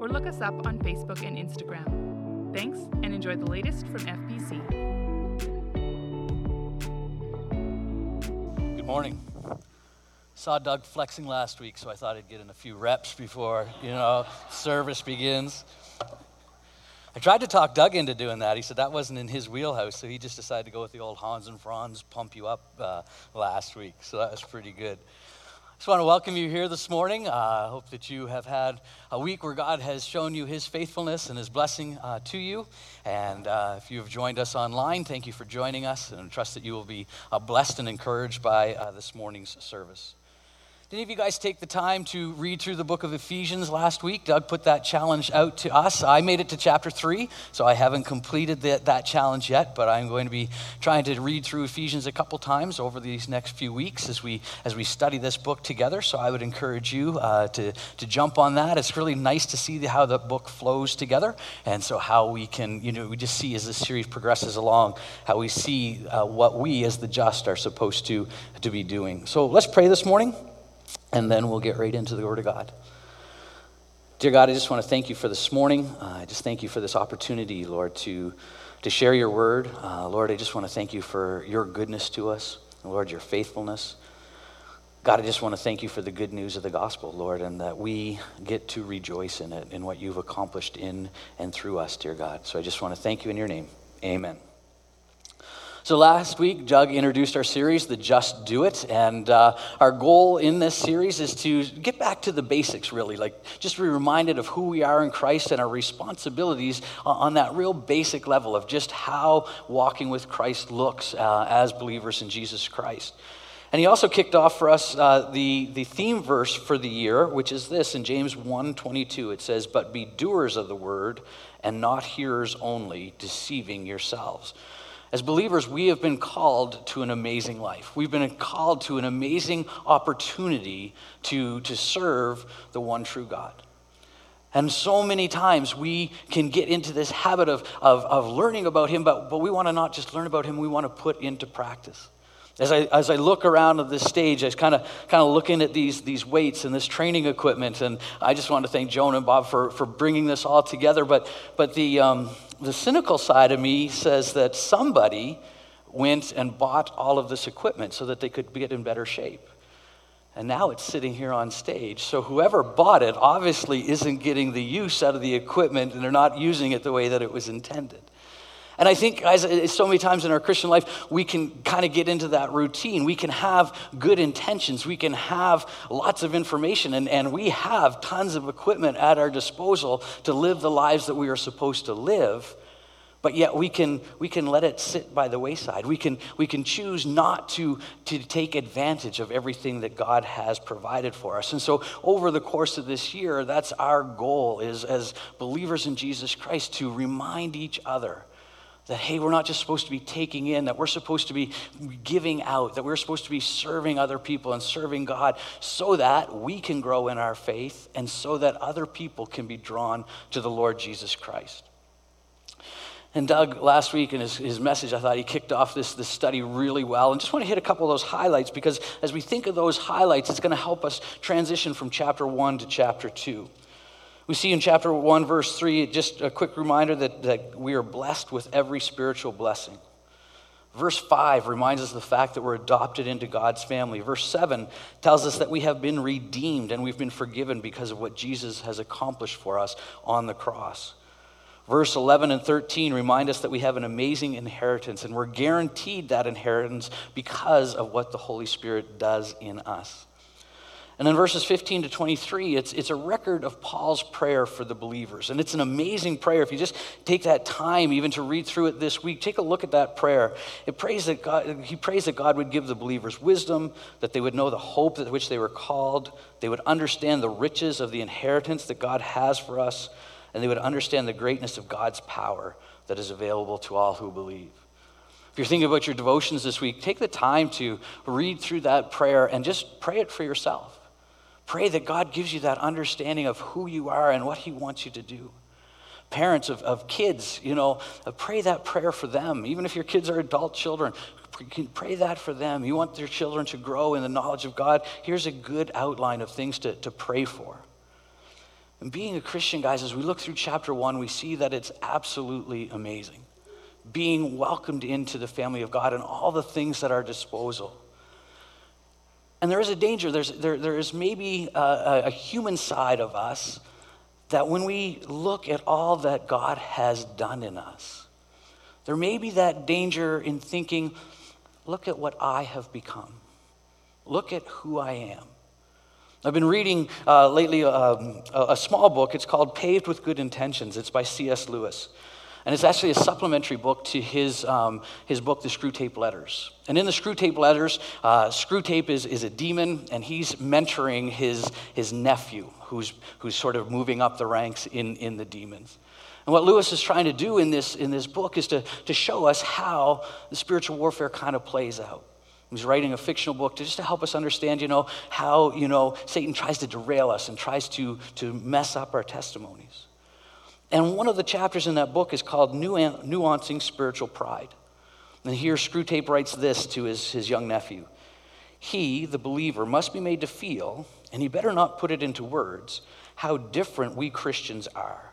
or look us up on Facebook and Instagram. Thanks and enjoy the latest from FBC. Good morning. Saw Doug flexing last week, so I thought I'd get in a few reps before, you know, service begins. I tried to talk Doug into doing that. He said that wasn't in his wheelhouse, so he just decided to go with the old Hans and Franz pump you up uh, last week. So that was pretty good. Just want to welcome you here this morning. I uh, hope that you have had a week where God has shown you His faithfulness and His blessing uh, to you. And uh, if you have joined us online, thank you for joining us, and I trust that you will be uh, blessed and encouraged by uh, this morning's service. Did any of you guys take the time to read through the book of Ephesians last week? Doug put that challenge out to us. I made it to chapter three, so I haven't completed the, that challenge yet, but I'm going to be trying to read through Ephesians a couple times over these next few weeks as we as we study this book together. So I would encourage you uh, to to jump on that. It's really nice to see how the book flows together, and so how we can you know we just see as this series progresses along how we see uh, what we as the just are supposed to to be doing. So let's pray this morning and then we'll get right into the Word of God. Dear God, I just want to thank you for this morning. Uh, I just thank you for this opportunity, Lord, to, to share your word. Uh, Lord, I just want to thank you for your goodness to us, Lord, your faithfulness. God, I just want to thank you for the good news of the gospel, Lord, and that we get to rejoice in it, in what you've accomplished in and through us, dear God. So I just want to thank you in your name. Amen. So last week, Doug introduced our series, The Just Do It. And uh, our goal in this series is to get back to the basics, really, like just be reminded of who we are in Christ and our responsibilities on that real basic level of just how walking with Christ looks uh, as believers in Jesus Christ. And he also kicked off for us uh, the, the theme verse for the year, which is this in James 1.22. It says, But be doers of the word and not hearers only, deceiving yourselves. As believers, we have been called to an amazing life. We've been called to an amazing opportunity to, to serve the one true God. And so many times we can get into this habit of, of, of learning about Him, but, but we want to not just learn about Him, we want to put into practice. As I, as I look around at this stage, I was kind of kind of looking at these, these weights and this training equipment, and I just want to thank Joan and Bob for, for bringing this all together. But, but the, um, the cynical side of me says that somebody went and bought all of this equipment so that they could get in better shape. And now it's sitting here on stage. So whoever bought it obviously isn't getting the use out of the equipment and they're not using it the way that it was intended. And I think, guys, so many times in our Christian life, we can kind of get into that routine. We can have good intentions. We can have lots of information, and, and we have tons of equipment at our disposal to live the lives that we are supposed to live. But yet we can, we can let it sit by the wayside. We can, we can choose not to, to take advantage of everything that God has provided for us. And so over the course of this year, that's our goal is as believers in Jesus Christ to remind each other that, hey, we're not just supposed to be taking in, that we're supposed to be giving out, that we're supposed to be serving other people and serving God so that we can grow in our faith and so that other people can be drawn to the Lord Jesus Christ. And Doug, last week in his, his message, I thought he kicked off this, this study really well. And just want to hit a couple of those highlights because as we think of those highlights, it's going to help us transition from chapter one to chapter two. We see in chapter 1, verse 3, just a quick reminder that, that we are blessed with every spiritual blessing. Verse 5 reminds us of the fact that we're adopted into God's family. Verse 7 tells us that we have been redeemed and we've been forgiven because of what Jesus has accomplished for us on the cross. Verse 11 and 13 remind us that we have an amazing inheritance and we're guaranteed that inheritance because of what the Holy Spirit does in us. And then verses 15 to 23, it's, it's a record of Paul's prayer for the believers. And it's an amazing prayer. If you just take that time even to read through it this week, take a look at that prayer. It prays that God, he prays that God would give the believers wisdom, that they would know the hope at which they were called, they would understand the riches of the inheritance that God has for us, and they would understand the greatness of God's power that is available to all who believe. If you're thinking about your devotions this week, take the time to read through that prayer and just pray it for yourself. Pray that God gives you that understanding of who you are and what He wants you to do. Parents of, of kids, you know, uh, pray that prayer for them. Even if your kids are adult children, pray that for them. You want your children to grow in the knowledge of God. Here's a good outline of things to, to pray for. And being a Christian, guys, as we look through chapter one, we see that it's absolutely amazing. Being welcomed into the family of God and all the things at our disposal. And there is a danger. There's, there, there is maybe a, a human side of us that when we look at all that God has done in us, there may be that danger in thinking, look at what I have become. Look at who I am. I've been reading uh, lately um, a, a small book. It's called Paved with Good Intentions. It's by C.S. Lewis. And it's actually a supplementary book to his, um, his book, The Screwtape Letters. And in the Screwtape Letters, uh, Screwtape is, is a demon, and he's mentoring his, his nephew, who's, who's sort of moving up the ranks in, in the demons. And what Lewis is trying to do in this, in this book is to, to show us how the spiritual warfare kind of plays out. He's writing a fictional book to just to help us understand, you know, how, you know, Satan tries to derail us and tries to, to mess up our testimonies. And one of the chapters in that book is called Nuancing Spiritual Pride. And here Screwtape writes this to his, his young nephew. He, the believer, must be made to feel, and he better not put it into words, how different we Christians are.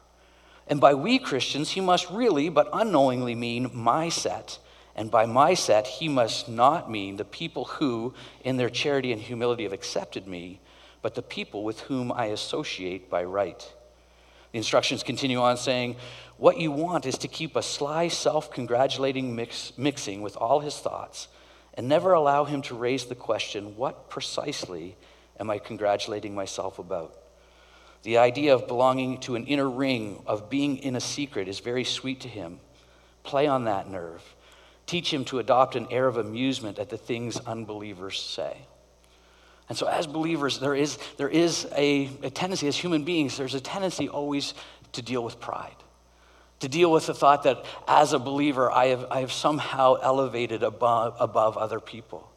And by we Christians, he must really, but unknowingly mean my set and by my set, he must not mean the people who, in their charity and humility, have accepted me, but the people with whom I associate by right. Instructions continue on saying, What you want is to keep a sly, self congratulating mix, mixing with all his thoughts, and never allow him to raise the question, What precisely am I congratulating myself about? The idea of belonging to an inner ring, of being in a secret, is very sweet to him. Play on that nerve. Teach him to adopt an air of amusement at the things unbelievers say. And so, as believers, there is, there is a, a tendency, as human beings, there's a tendency always to deal with pride, to deal with the thought that as a believer, I have, I have somehow elevated above, above other people.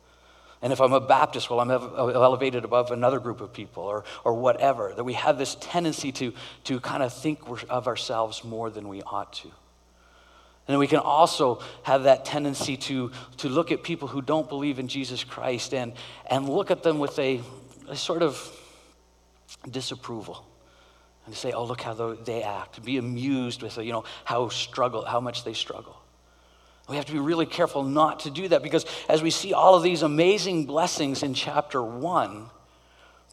And if I'm a Baptist, well, I'm uh, elevated above another group of people or, or whatever. That we have this tendency to, to kind of think of ourselves more than we ought to. And we can also have that tendency to, to look at people who don't believe in Jesus Christ and, and look at them with a, a sort of disapproval and say, oh, look how they act. Be amused with, you know, how struggle, how much they struggle. We have to be really careful not to do that because as we see all of these amazing blessings in chapter one,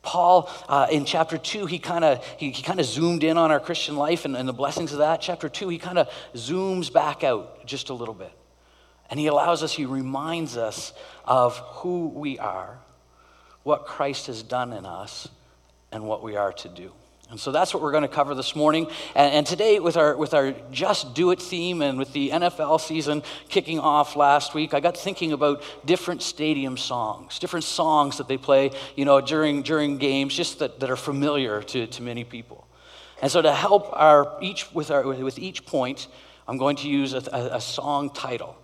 Paul, uh, in chapter two, he kind of he, he kind of zoomed in on our Christian life and, and the blessings of that. Chapter two, he kind of zooms back out just a little bit. And he allows us, he reminds us of who we are, what Christ has done in us, and what we are to do. And so that's what we're going to cover this morning. And, and, today, with our, with our Just Do It theme and with the NFL season kicking off last week, I got thinking about different stadium songs, different songs that they play you know, during, during games, just that, that are familiar to, to many people. And so, to help our, each, with, our, with each point, I'm going to use a, a, a song title.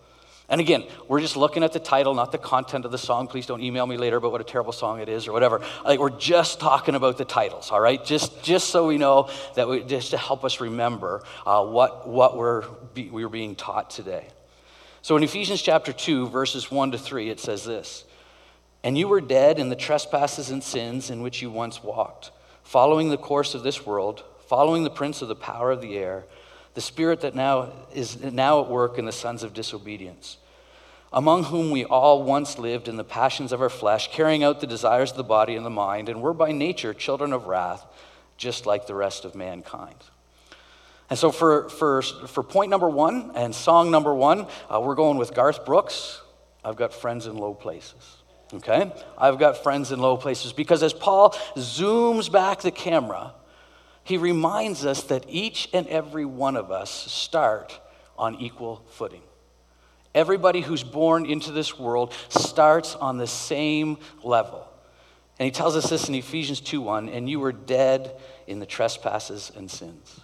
And again, we're just looking at the title, not the content of the song. Please don't email me later about what a terrible song it is or whatever. Like we're just talking about the titles, all right? Just, just so we know that we, just to help us remember uh, what, what we're, be, we are being taught today. So in Ephesians chapter 2, verses 1 to 3, it says this And you were dead in the trespasses and sins in which you once walked, following the course of this world, following the prince of the power of the air, the spirit that now is now at work in the sons of disobedience among whom we all once lived in the passions of our flesh, carrying out the desires of the body and the mind, and were by nature children of wrath, just like the rest of mankind. And so, for, for, for point number one and song number one, uh, we're going with Garth Brooks. I've got friends in low places. Okay? I've got friends in low places because as Paul zooms back the camera, he reminds us that each and every one of us start on equal footing. Everybody who's born into this world starts on the same level. And he tells us this in Ephesians 2:1, and you were dead in the trespasses and sins.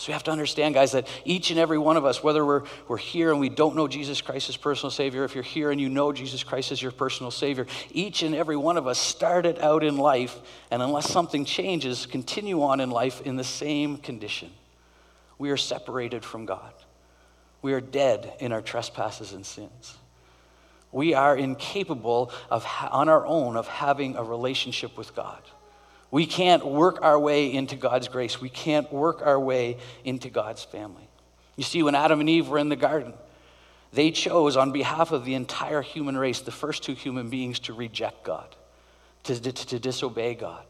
So we have to understand, guys, that each and every one of us, whether we're, we're here and we don't know Jesus Christ as personal Savior, if you're here and you know Jesus Christ as your personal Savior, each and every one of us started out in life, and unless something changes, continue on in life in the same condition. We are separated from God. We are dead in our trespasses and sins. We are incapable of, on our own, of having a relationship with God. We can't work our way into God's grace. We can't work our way into God's family. You see, when Adam and Eve were in the garden, they chose on behalf of the entire human race, the first two human beings, to reject God, to, to, to disobey God,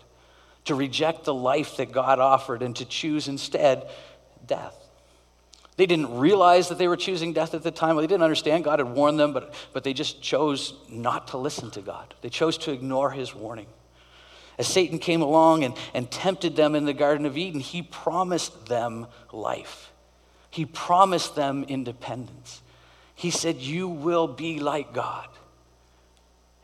to reject the life that God offered, and to choose instead death. They didn't realize that they were choosing death at the time. They didn't understand. God had warned them, but, but they just chose not to listen to God. They chose to ignore his warning. As Satan came along and, and tempted them in the Garden of Eden, he promised them life. He promised them independence. He said, You will be like God.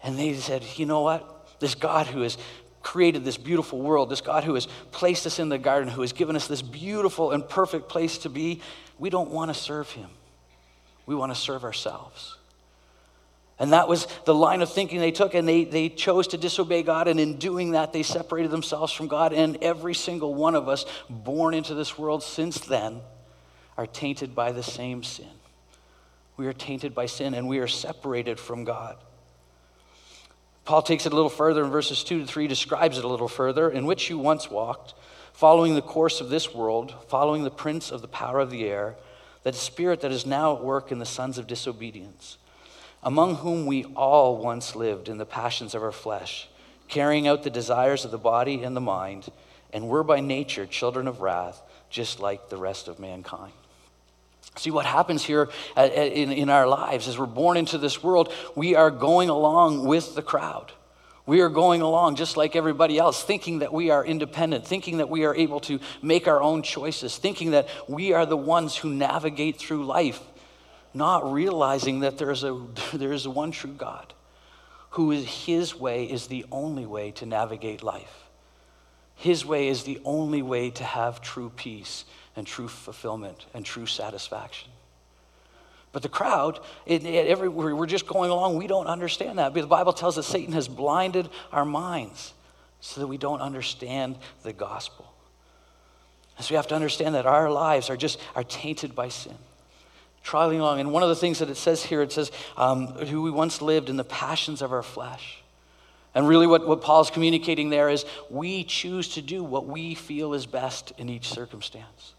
And they said, You know what? This God who has created this beautiful world, this God who has placed us in the garden, who has given us this beautiful and perfect place to be, we don't want to serve him. We want to serve ourselves. And that was the line of thinking they took, and they, they chose to disobey God, and in doing that, they separated themselves from God. And every single one of us born into this world since then are tainted by the same sin. We are tainted by sin, and we are separated from God. Paul takes it a little further in verses 2 to 3, describes it a little further, in which you once walked, following the course of this world, following the prince of the power of the air, that spirit that is now at work in the sons of disobedience among whom we all once lived in the passions of our flesh, carrying out the desires of the body and the mind, and were by nature children of wrath, just like the rest of mankind. See what happens here in, our lives as we're born into this world, we are going along with the crowd. We are going along just like everybody else, thinking that we are independent, thinking that we are able to make our own choices, thinking that we are the ones who navigate through life not realizing that there is, a, there is one true God, who is his way is the only way to navigate life. His way is the only way to have true peace and true fulfillment and true satisfaction. But the crowd, it, it, every, we're just going along, we don't understand that. But the Bible tells us Satan has blinded our minds so that we don't understand the gospel. so we have to understand that our lives are just are tainted by sin trialing along. And one of the things that it says here, it says, um, who we once lived in the passions of our flesh. And really, what, what Paul's communicating there is we choose to do what we feel is best in each circumstance.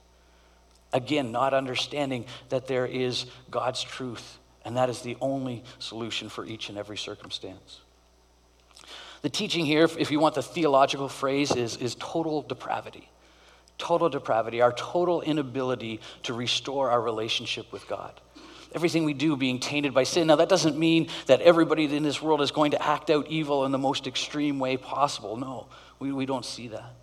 Again, not understanding that there is God's truth, and that is the only solution for each and every circumstance. The teaching here, if you want the theological phrase, is, is total depravity total depravity, our total inability to restore our relationship with God. Everything we do being tainted by sin. Now, that doesn't mean that everybody in this world is going to act out evil in the most extreme way possible. No, we, we don't see that.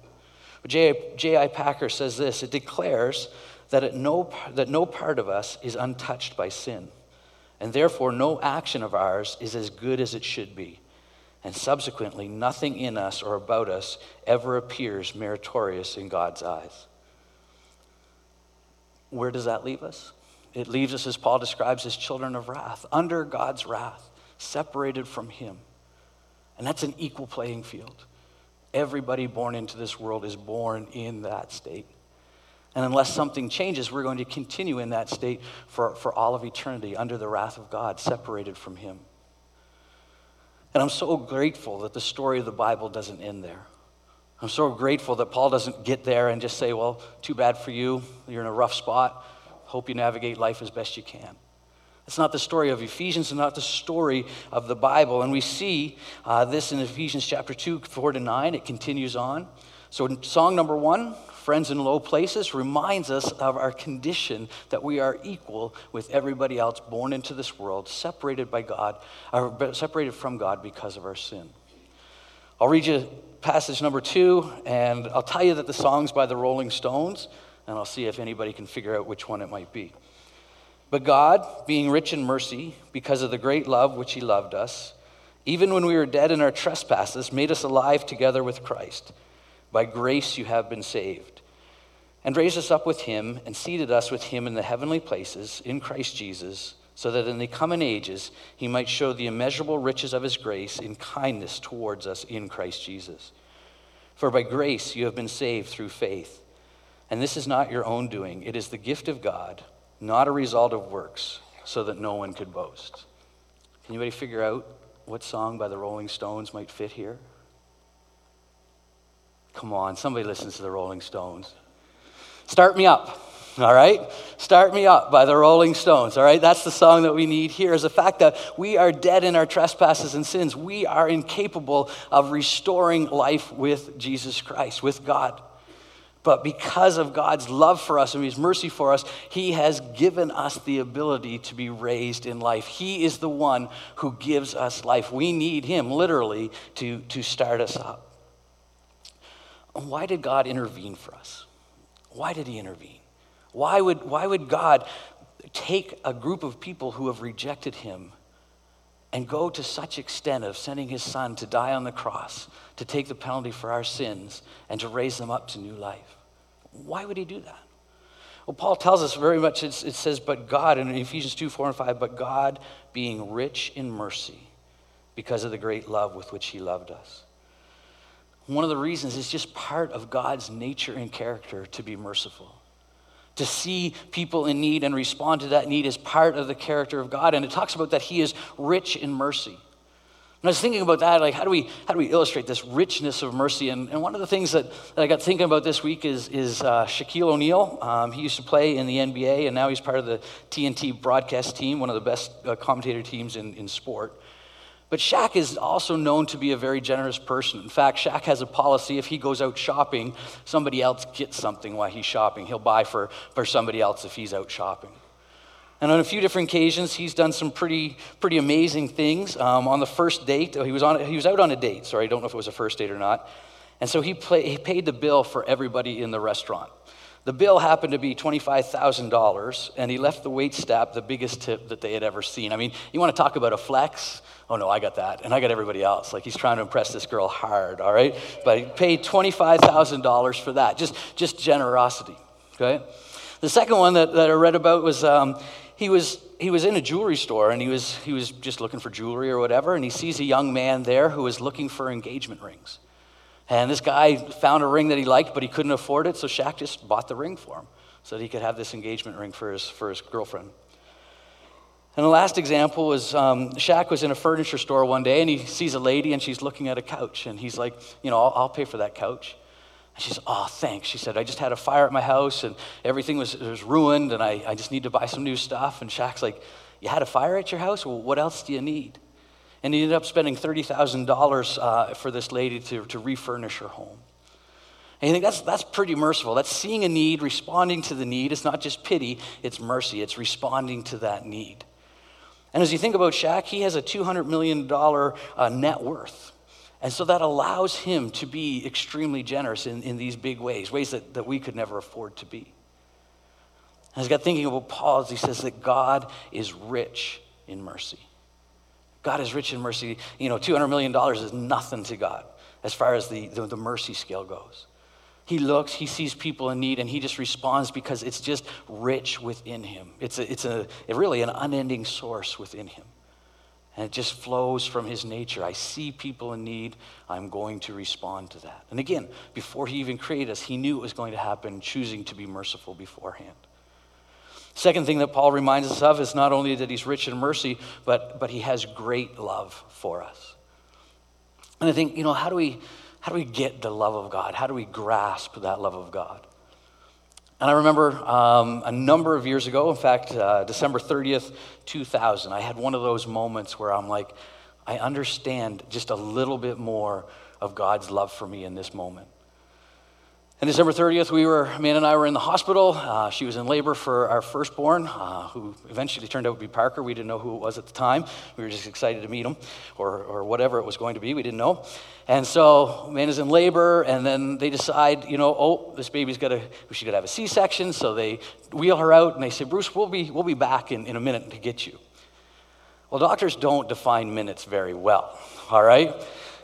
But J.I. Packer says this it declares that, no, that no part of us is untouched by sin, and therefore no action of ours is as good as it should be. And subsequently, nothing in us or about us ever appears meritorious in God's eyes. Where does that leave us? It leaves us, as Paul describes, as children of wrath, under God's wrath, separated from Him. And that's an equal playing field. Everybody born into this world is born in that state. And unless something changes, we're going to continue in that state for, for all of eternity under the wrath of God, separated from Him. And I'm so grateful that the story of the Bible doesn't end there. I'm so grateful that Paul doesn't get there and just say, well, too bad for you. You're in a rough spot. Hope you navigate life as best you can. It's not the story of Ephesians and not the story of the Bible. And we see uh, this in Ephesians chapter 2, 4 to 9. It continues on. So, in song number one friends in low places reminds us of our condition that we are equal with everybody else born into this world, separated by God, or separated from God because of our sin. I'll read you passage number two, and I'll tell you that the song's by the Rolling Stones, and I'll see if anybody can figure out which one it might be. But God, being rich in mercy, because of the great love which He loved us, even when we were dead in our trespasses, made us alive together with Christ. By grace you have been saved and raised us up with him and seated us with him in the heavenly places in Christ Jesus, so that in the coming ages he might show the immeasurable riches of his grace in kindness towards us in Christ Jesus. For by grace you have been saved through faith. And this is not your own doing, it is the gift of God, not a result of works, so that no one could boast. Can anybody figure out what song by the Rolling Stones might fit here? Come on, somebody listens to the Rolling Stones. Start Me Up, all right? Start Me Up by the Rolling Stones, all right? That's the song that we need here is the fact that we are dead in our trespasses and sins. We are incapable of restoring life with Jesus Christ, with God. But because of God's love for us and His mercy for us, He has given us the ability to be raised in life. He is the one who gives us life. We need Him literally to, to start us up. Why did God intervene for us? Why did he intervene? Why would, why would God take a group of people who have rejected him and go to such extent of sending his son to die on the cross, to take the penalty for our sins, and to raise them up to new life? Why would he do that? Well, Paul tells us very much, it says, but God, in Ephesians 2 4 and 5, but God being rich in mercy because of the great love with which he loved us. One of the reasons is just part of God's nature and character to be merciful. To see people in need and respond to that need is part of the character of God. And it talks about that He is rich in mercy. And I was thinking about that, like how do we how do we illustrate this richness of mercy? And, and one of the things that, that I got thinking about this week is is uh, Shaquille O'Neal. Um, he used to play in the NBA, and now he's part of the TNT broadcast team, one of the best uh, commentator teams in, in sport. But Shaq is also known to be a very generous person. In fact, Shaq has a policy if he goes out shopping, somebody else gets something while he's shopping. He'll buy for, for somebody else if he's out shopping. And on a few different occasions, he's done some pretty, pretty amazing things. Um, on the first date, he was, on, he was out on a date. Sorry, I don't know if it was a first date or not. And so he, play, he paid the bill for everybody in the restaurant. The bill happened to be $25,000, and he left the wait staff the biggest tip that they had ever seen. I mean, you want to talk about a flex? Oh no, I got that, and I got everybody else. Like he's trying to impress this girl hard, all right? But he paid $25,000 for that, just, just generosity, okay? The second one that, that I read about was um, he was he was in a jewelry store and he was he was just looking for jewelry or whatever, and he sees a young man there who was looking for engagement rings. And this guy found a ring that he liked, but he couldn't afford it, so Shaq just bought the ring for him so that he could have this engagement ring for his, for his girlfriend. And the last example was um, Shaq was in a furniture store one day and he sees a lady and she's looking at a couch. And he's like, You know, I'll, I'll pay for that couch. And she says, Oh, thanks. She said, I just had a fire at my house and everything was, was ruined and I, I just need to buy some new stuff. And Shaq's like, You had a fire at your house? Well, what else do you need? And he ended up spending $30,000 uh, for this lady to, to refurnish her home. And you think that's, that's pretty merciful. That's seeing a need, responding to the need. It's not just pity, it's mercy. It's responding to that need. And as you think about Shaq, he has a $200 million uh, net worth. And so that allows him to be extremely generous in, in these big ways, ways that, that we could never afford to be. And I got thinking about Paul as he says that God is rich in mercy. God is rich in mercy. You know, $200 million is nothing to God as far as the, the, the mercy scale goes. He looks, he sees people in need, and he just responds because it's just rich within him. It's, a, it's a, really an unending source within him. And it just flows from his nature. I see people in need, I'm going to respond to that. And again, before he even created us, he knew it was going to happen, choosing to be merciful beforehand. Second thing that Paul reminds us of is not only that he's rich in mercy, but, but he has great love for us. And I think, you know, how do we how do we get the love of God? How do we grasp that love of God? And I remember um, a number of years ago, in fact, uh, December 30th, 2000, I had one of those moments where I'm like, I understand just a little bit more of God's love for me in this moment. And December 30th, we were, Amanda and I were in the hospital. Uh, she was in labor for our firstborn, uh, who eventually turned out to be Parker. We didn't know who it was at the time. We were just excited to meet him, or, or whatever it was going to be. We didn't know. And so, Amanda is in labor, and then they decide, you know, oh, this baby's got to, she got to have a C section. So they wheel her out, and they say, Bruce, we'll be, we'll be back in, in a minute to get you. Well, doctors don't define minutes very well, all right?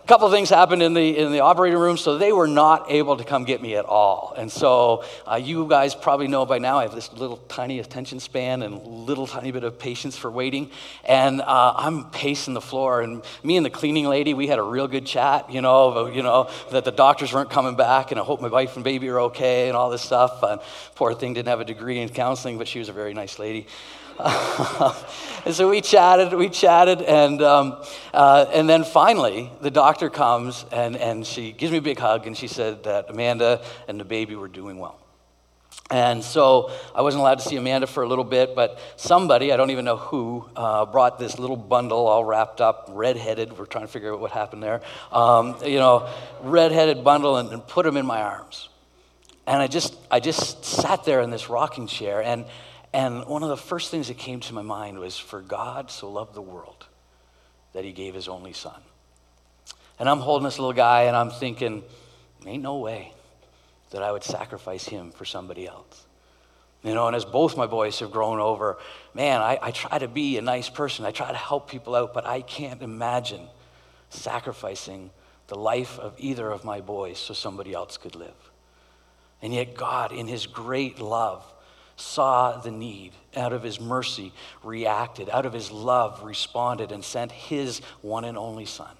A couple of things happened in the in the operating room, so they were not able to come get me at all. And so uh, you guys probably know by now I have this little tiny attention span and little tiny bit of patience for waiting. And uh, I'm pacing the floor, and me and the cleaning lady, we had a real good chat. You know, you know that the doctors weren't coming back, and I hope my wife and baby are okay, and all this stuff. And poor thing didn't have a degree in counseling, but she was a very nice lady. and so we chatted, we chatted, and, um, uh, and then finally the doctor comes and, and she gives me a big hug and she said that Amanda and the baby were doing well. And so I wasn't allowed to see Amanda for a little bit, but somebody, I don't even know who, uh, brought this little bundle all wrapped up, redheaded. We're trying to figure out what happened there. Um, you know, redheaded bundle and, and put him in my arms. And I just, I just sat there in this rocking chair and, and one of the first things that came to my mind was, For God so loved the world that he gave his only son. And I'm holding this little guy and I'm thinking, Ain't no way that I would sacrifice him for somebody else. You know, and as both my boys have grown over, man, I, I try to be a nice person. I try to help people out, but I can't imagine sacrificing the life of either of my boys so somebody else could live. And yet, God, in His great love, saw the need, out of his mercy, reacted, out of his love, responded, and sent his one and only Son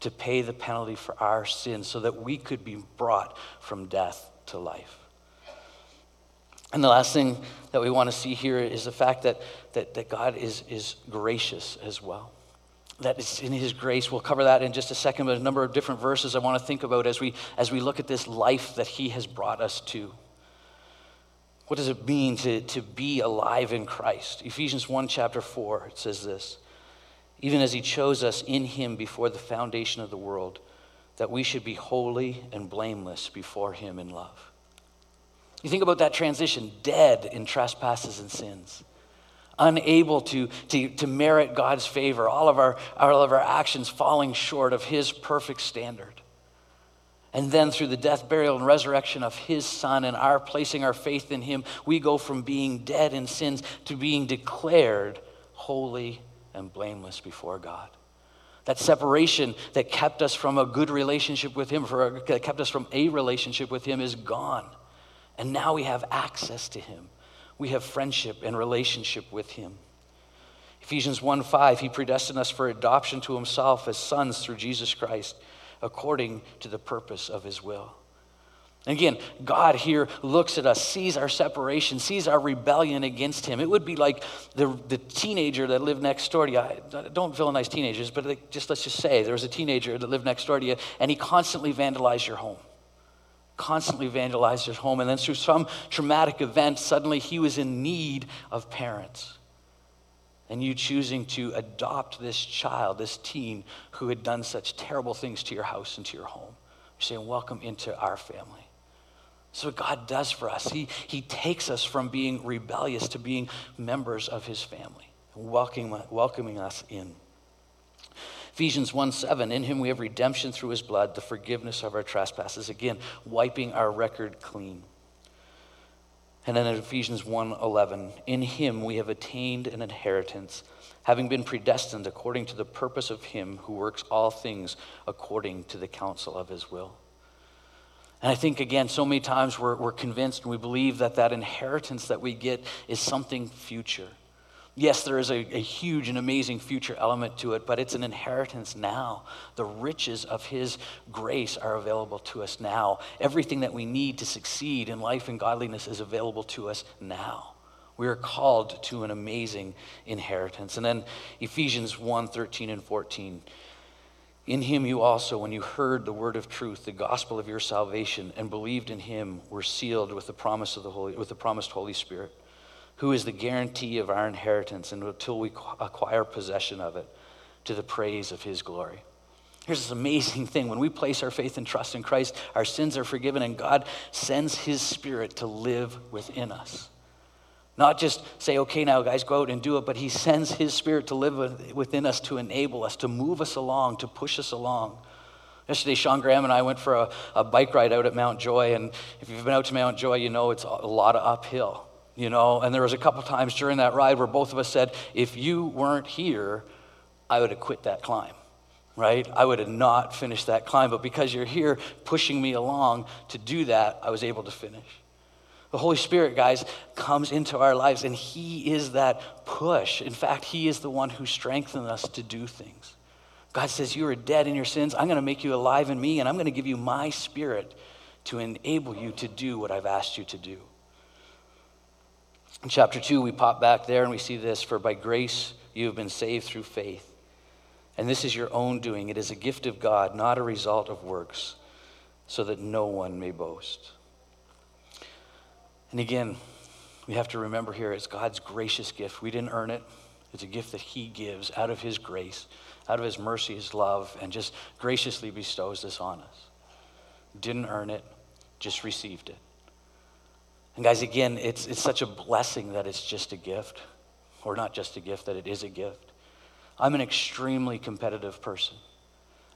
to pay the penalty for our sins so that we could be brought from death to life. And the last thing that we want to see here is the fact that, that, that God is, is gracious as well. That is in His grace. We'll cover that in just a second, but a number of different verses I want to think about as we, as we look at this life that He has brought us to. What does it mean to, to be alive in Christ? Ephesians 1, chapter 4, it says this Even as he chose us in him before the foundation of the world, that we should be holy and blameless before him in love. You think about that transition dead in trespasses and sins, unable to, to, to merit God's favor, all of, our, all of our actions falling short of his perfect standard. And then through the death, burial, and resurrection of his son and our placing our faith in him, we go from being dead in sins to being declared holy and blameless before God. That separation that kept us from a good relationship with him, for, that kept us from a relationship with him, is gone. And now we have access to him. We have friendship and relationship with him. Ephesians 1 5, he predestined us for adoption to himself as sons through Jesus Christ according to the purpose of his will. And again, God here looks at us, sees our separation, sees our rebellion against Him. It would be like the, the teenager that lived next door to you. I don't villainize teenagers, but just let's just say there was a teenager that lived next door to you, and he constantly vandalized your home. Constantly vandalized your home. And then through some traumatic event, suddenly he was in need of parents and you choosing to adopt this child, this teen who had done such terrible things to your house and to your home. You're saying, Welcome into our family. So, what God does for us, he, he takes us from being rebellious to being members of His family, welcoming, welcoming us in. Ephesians 1 7, in Him we have redemption through His blood, the forgiveness of our trespasses. Again, wiping our record clean. And then in Ephesians 1:11, in him we have attained an inheritance, having been predestined according to the purpose of him who works all things according to the counsel of his will. And I think, again, so many times we're, we're convinced and we believe that that inheritance that we get is something future. Yes, there is a, a, huge and amazing future element to it, but it's an inheritance now. The riches of His grace are available to us now. Everything that we need to succeed in life and godliness is available to us now. We are called to an amazing inheritance. And then Ephesians 1 13 and 14. In him you also, when you heard the word of truth, the gospel of your salvation, and believed in him, were sealed with the promise of the Holy, with the promised Holy Spirit who is the guarantee of our inheritance until we acquire possession of it to the praise of his glory. Here's this amazing thing. When we place our faith and trust in Christ, our sins are forgiven, and God sends his spirit to live within us. Not just say, okay, now guys, go out and do it, but he sends his spirit to live within us to enable us, to move us along, to push us along. Yesterday, Sean Graham and I went for a, a bike ride out at Mount Joy, and if you've been out to Mount Joy, you know it's a lot of uphill you know and there was a couple times during that ride where both of us said if you weren't here i would have quit that climb right? I would have not finished that climb, but because you're here pushing me along to do that, I was able to finish. The Holy Spirit, guys, comes into our lives and He is that push. In fact, He is the one who strengthens us to do things. God says, You are dead in your sins. I'm going to make you alive in me, and I'm going to give you my spirit to enable you to do what I've asked you to do. In chapter 2, we pop back there and we see this For by grace you have been saved through faith. And this is your own doing. It is a gift of God, not a result of works, so that no one may boast. And again, we have to remember here it's God's gracious gift. We didn't earn it, it's a gift that He gives out of His grace, out of His mercy, His love, and just graciously bestows this on us. Didn't earn it, just received it. And guys, again, it's, it's such a blessing that it's just a gift, or not just a gift, that it is a gift. I'm an extremely competitive person.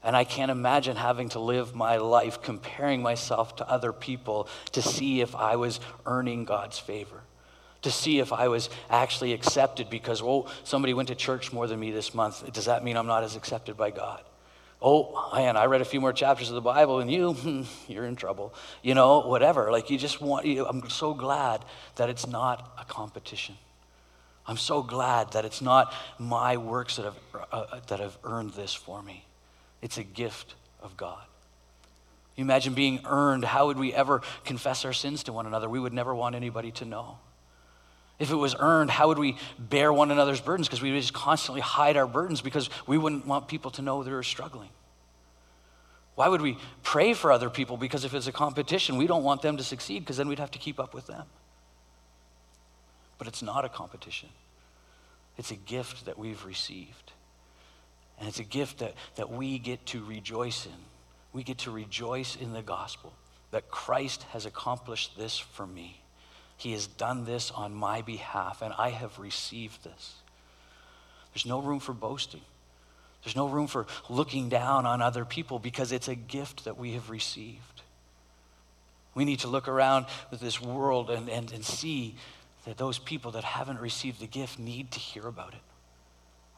And I can't imagine having to live my life comparing myself to other people to see if I was earning God's favor, to see if I was actually accepted because, oh, somebody went to church more than me this month. Does that mean I'm not as accepted by God? Oh, man, I read a few more chapters of the Bible and you, hmm, you're in trouble. You know, whatever. Like you just want, you, I'm so glad that it's not a competition. I'm so glad that it's not my works that have, uh, uh that have earned this for me. It's a gift of God. You imagine being earned. How would we ever confess our sins to one another? We would never want anybody to know. If it was earned, how would we bear one another's burdens? Because we would just constantly hide our burdens because we wouldn't want people to know they were struggling. Why would we pray for other people? Because if it's a competition, we don't want them to succeed because then we'd have to keep up with them. But it's not a competition, it's a gift that we've received. And it's a gift that, that we get to rejoice in. We get to rejoice in the gospel that Christ has accomplished this for me. He has done this on my behalf, and I have received this. There's no room for boasting. There's no room for looking down on other people because it's a gift that we have received. We need to look around with this world and, and, and see that those people that haven't received the gift need to hear about it.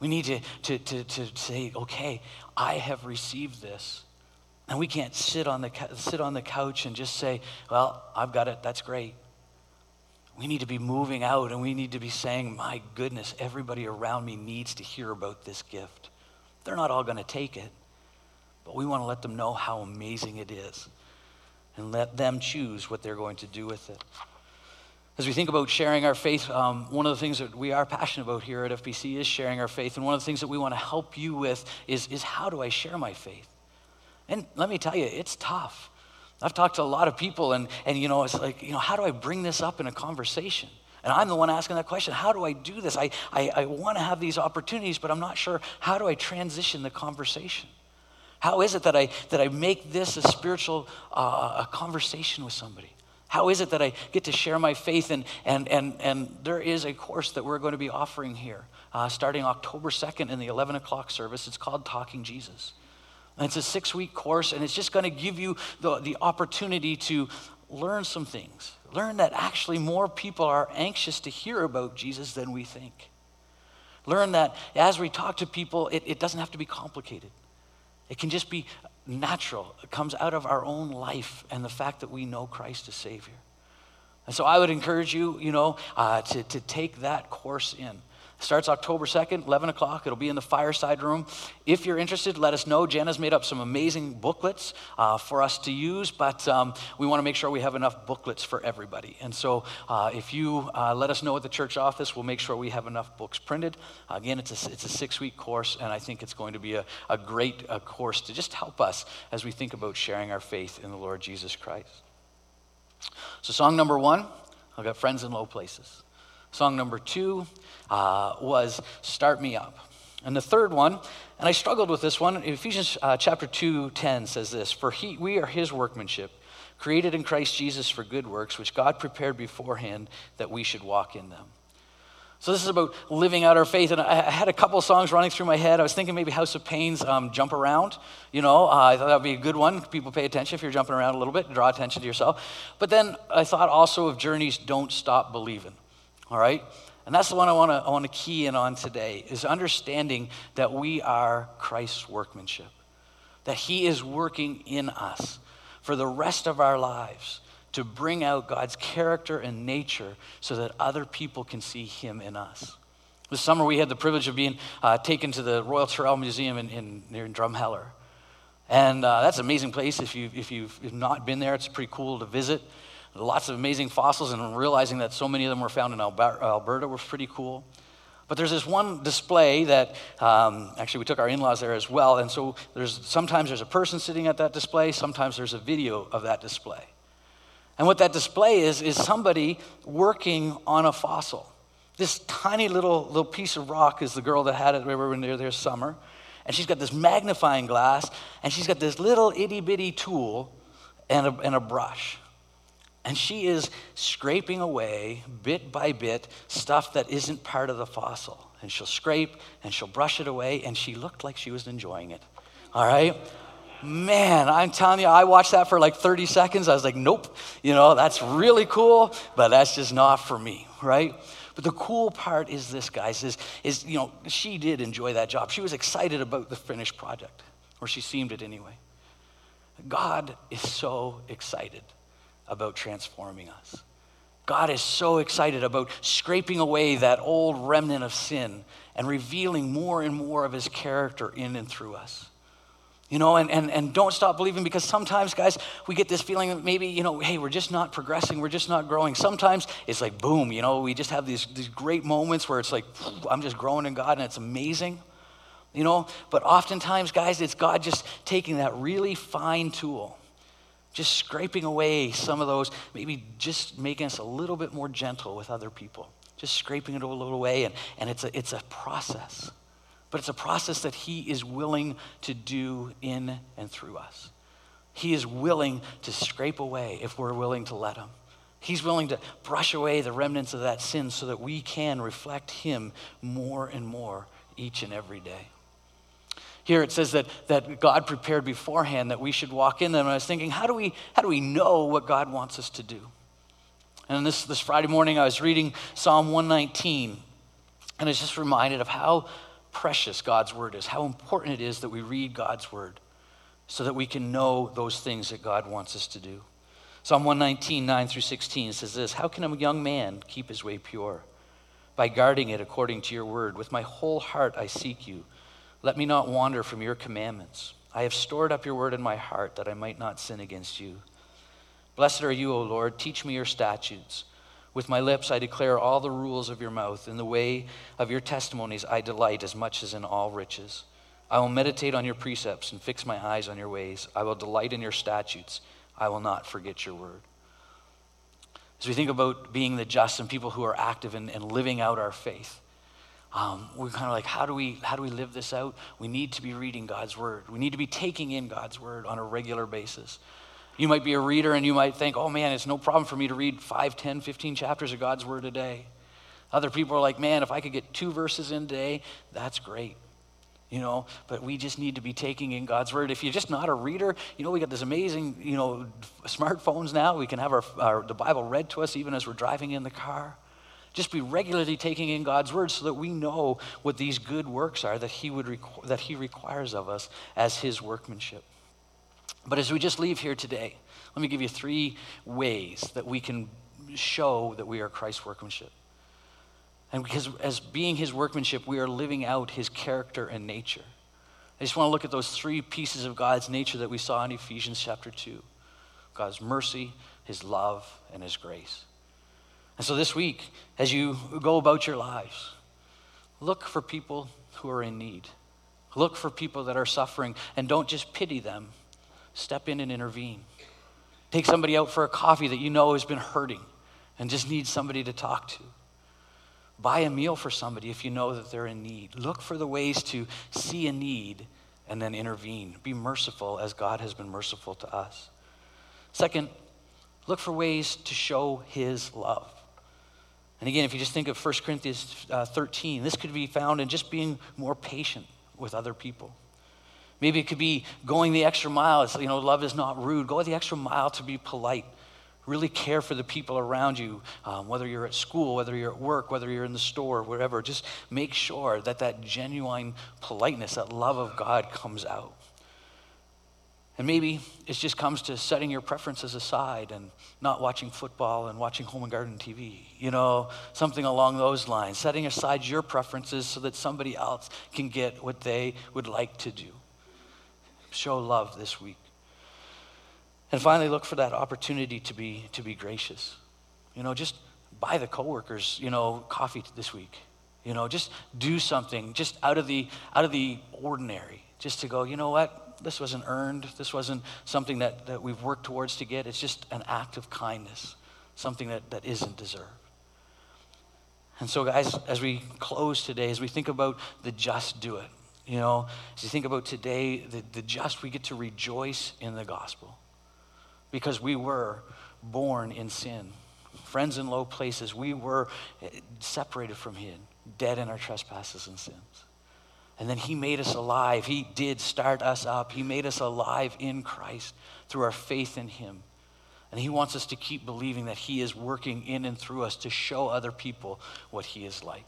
We need to, to, to, to say, okay, I have received this. And we can't sit on, the, sit on the couch and just say, well, I've got it, that's great. We need to be moving out and we need to be saying, my goodness, everybody around me needs to hear about this gift. They're not all going to take it, but we want to let them know how amazing it is and let them choose what they're going to do with it. As we think about sharing our faith, um, one of the things that we are passionate about here at FBC is sharing our faith. And one of the things that we want to help you with is, is how do I share my faith? And let me tell you, it's tough. I've talked to a lot of people, and, and you know, it's like, you know, how do I bring this up in a conversation? And I'm the one asking that question. How do I do this? I, I, I want to have these opportunities, but I'm not sure how do I transition the conversation? How is it that I, that I make this a spiritual uh, a conversation with somebody? How is it that I get to share my faith? And, and, and, and there is a course that we're going to be offering here uh, starting October 2nd in the 11 o'clock service. It's called Talking Jesus. It's a six week course, and it's just going to give you the, the opportunity to learn some things. Learn that actually more people are anxious to hear about Jesus than we think. Learn that as we talk to people, it, it doesn't have to be complicated. It can just be natural. It comes out of our own life and the fact that we know Christ as Savior. And so I would encourage you, you know, uh, to, to take that course in. Starts October 2nd, 11 o'clock. It'll be in the fireside room. If you're interested, let us know. Jenna's made up some amazing booklets uh, for us to use, but um, we want to make sure we have enough booklets for everybody. And so uh, if you uh, let us know at the church office, we'll make sure we have enough books printed. again, it's a, it's a six week course, and I think it's going to be a, a great uh, course to just help us as we think about sharing our faith in the Lord Jesus Christ. So, song number one, I've got friends in low places. Song number two uh, was Start Me Up. And the third one, and I struggled with this one, Ephesians uh, chapter 2, 10 says this For he, we are his workmanship, created in Christ Jesus for good works, which God prepared beforehand that we should walk in them. So this is about living out our faith. And I had a couple songs running through my head. I was thinking maybe House of Pain's um, Jump Around. You know, uh, I thought that would be a good one. People pay attention if you're jumping around a little bit, draw attention to yourself. But then I thought also of Journey's Don't Stop Believing all right? And that's the one I want to I key in on today is understanding that we are Christ's workmanship. That he is working in us for the rest of our lives to bring out God's character and nature so that other people can see him in us. This summer we had the privilege of being uh, taken to the Royal Tyrrell Museum in, in, near Drumheller. And uh, that's an amazing place. If, you've, if you've not been there, it's pretty cool to visit. Lots of amazing fossils, and realizing that so many of them were found in Alberta was pretty cool. But there's this one display that um, actually we took our in-laws there as well, and so there's sometimes there's a person sitting at that display, sometimes there's a video of that display. And what that display is is somebody working on a fossil. This tiny little little piece of rock is the girl that had it when we were there this summer, and she's got this magnifying glass, and she's got this little itty bitty tool and a, and a brush. And she is scraping away, bit by bit, stuff that isn't part of the fossil. And she'll scrape and she'll brush it away, and she looked like she was enjoying it. All right? Man, I'm telling you, I watched that for like 30 seconds. I was like, nope, you know, that's really cool, but that's just not for me, right? But the cool part is this, guys, is, is you know, she did enjoy that job. She was excited about the finished project, or she seemed it anyway. God is so excited about transforming us. God is so excited about scraping away that old remnant of sin and revealing more and more of his character in and through us. You know, and, and, and don't stop believing because sometimes, guys, we get this feeling that maybe, you know, hey, we're just not progressing, we're just not growing. Sometimes it's like, boom, you know, we just have these, these great moments where it's like, I'm just growing in God and it's amazing, you know. But oftentimes, guys, it's God just taking that really fine tool just scraping away some of those, maybe just making us a little bit more gentle with other people, just scraping it a little away. And, and it's, a, it's a process, but it's a process that He is willing to do in and through us. He is willing to scrape away if we're willing to let Him. He's willing to brush away the remnants of that sin so that we can reflect Him more and more each and every day. Here it says that, that God prepared beforehand that we should walk in them. And I was thinking, how do we, how do we know what God wants us to do? And this, this Friday morning, I was reading Psalm 119, and I was just reminded of how precious God's word is, how important it is that we read God's word so that we can know those things that God wants us to do. Psalm 119, 9 through 16 says this How can a young man keep his way pure? By guarding it according to your word. With my whole heart I seek you. Let me not wander from your commandments. I have stored up your word in my heart that I might not sin against you. Blessed are you, O Lord. Teach me your statutes. With my lips I declare all the rules of your mouth. In the way of your testimonies I delight as much as in all riches. I will meditate on your precepts and fix my eyes on your ways. I will delight in your statutes. I will not forget your word. As we think about being the just and people who are active and, living out our faith, um, we're kind of like, how do we how do we live this out? We need to be reading God's word. We need to be taking in God's word on a regular basis. You might be a reader and you might think, oh man, it's no problem for me to read 5, 10, 15 chapters of God's word a day. Other people are like, man, if I could get two verses in a day, that's great. You know, but we just need to be taking in God's word. If you're just not a reader, you know, we got this amazing, you know, smartphones now. We can have our, our the Bible read to us even as we're driving in the car. Just be regularly taking in God's word so that we know what these good works are that He, would requ- that he requires of us as His workmanship. But as we just leave here today, let me give you three ways that we can show that we are Christ's workmanship. And because as being his workmanship, we are living out his character and nature. I just want to look at those three pieces of God's nature that we saw in Ephesians chapter 2 God's mercy, his love, and his grace. And so this week, as you go about your lives, look for people who are in need. Look for people that are suffering and don't just pity them. Step in and intervene. Take somebody out for a coffee that you know has been hurting and just needs somebody to talk to. Buy a meal for somebody if you know that they're in need. Look for the ways to see a need and then intervene. Be merciful as God has been merciful to us. Second, look for ways to show his love. And again, if you just think of 1 Corinthians uh, 13, this could be found in just being more patient with other people. Maybe it could be going the extra mile. It's, you know, love is not rude. Go the extra mile to be polite, Really care for the people around you, um, whether you're at school, whether you're at work, whether you're in the store, wherever. Just make sure that that genuine politeness, that love of God comes out. And maybe it just comes to setting your preferences aside and not watching football and watching home and garden TV. You know, something along those lines. Setting aside your preferences so that somebody else can get what they would like to do. Show love this week. And finally, look for that opportunity to be, to be gracious. You know, just buy the coworkers, you know, coffee this week. You know, just do something just out of the, out of the ordinary. Just to go, you know what? This wasn't earned. This wasn't something that, that we've worked towards to get. It's just an act of kindness, something that, that isn't deserved. And so, guys, as we close today, as we think about the just do it, you know, as you think about today, the, the just, we get to rejoice in the gospel because we were born in sin. Friends in low places, we were eh, separated from Him, dead in our trespasses and sins. And then He made us alive. He did start us up. He made us alive in Christ through our faith in Him. And He wants us to keep believing that He is working in and through us to show other people what He is like.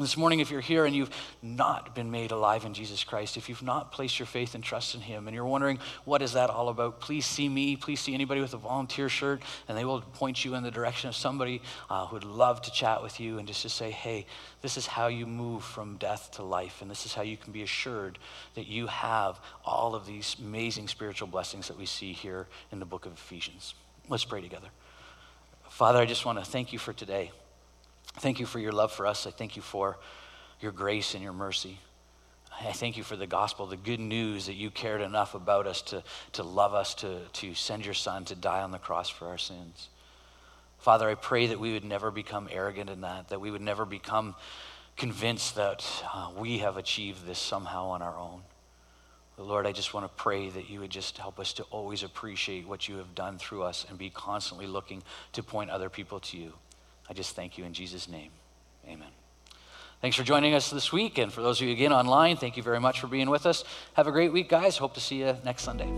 This morning, if you're here and you've not been made alive in Jesus Christ, if you've not placed your faith and trust in Him, and you're wondering, what is that all about? Please see me. Please see anybody with a volunteer shirt, and they will point you in the direction of somebody uh, who would love to chat with you and just to say, hey, this is how you move from death to life, and this is how you can be assured that you have all of these amazing spiritual blessings that we see here in the book of Ephesians. Let's pray together. Father, I just want to thank you for today. Thank you for your love for us. I thank you for your grace and your mercy. I thank you for the gospel, the good news that you cared enough about us to, to love us, to, to send your son to die on the cross for our sins. Father, I pray that we would never become arrogant in that, that we would never become convinced that uh, we have achieved this somehow on our own. But Lord, I just want to pray that you would just help us to always appreciate what you have done through us and be constantly looking to point other people to you. I just thank you in Jesus' name. Amen. Thanks for joining us this week. And for those of you again online, thank you very much for being with us. Have a great week, guys. Hope to see you next Sunday.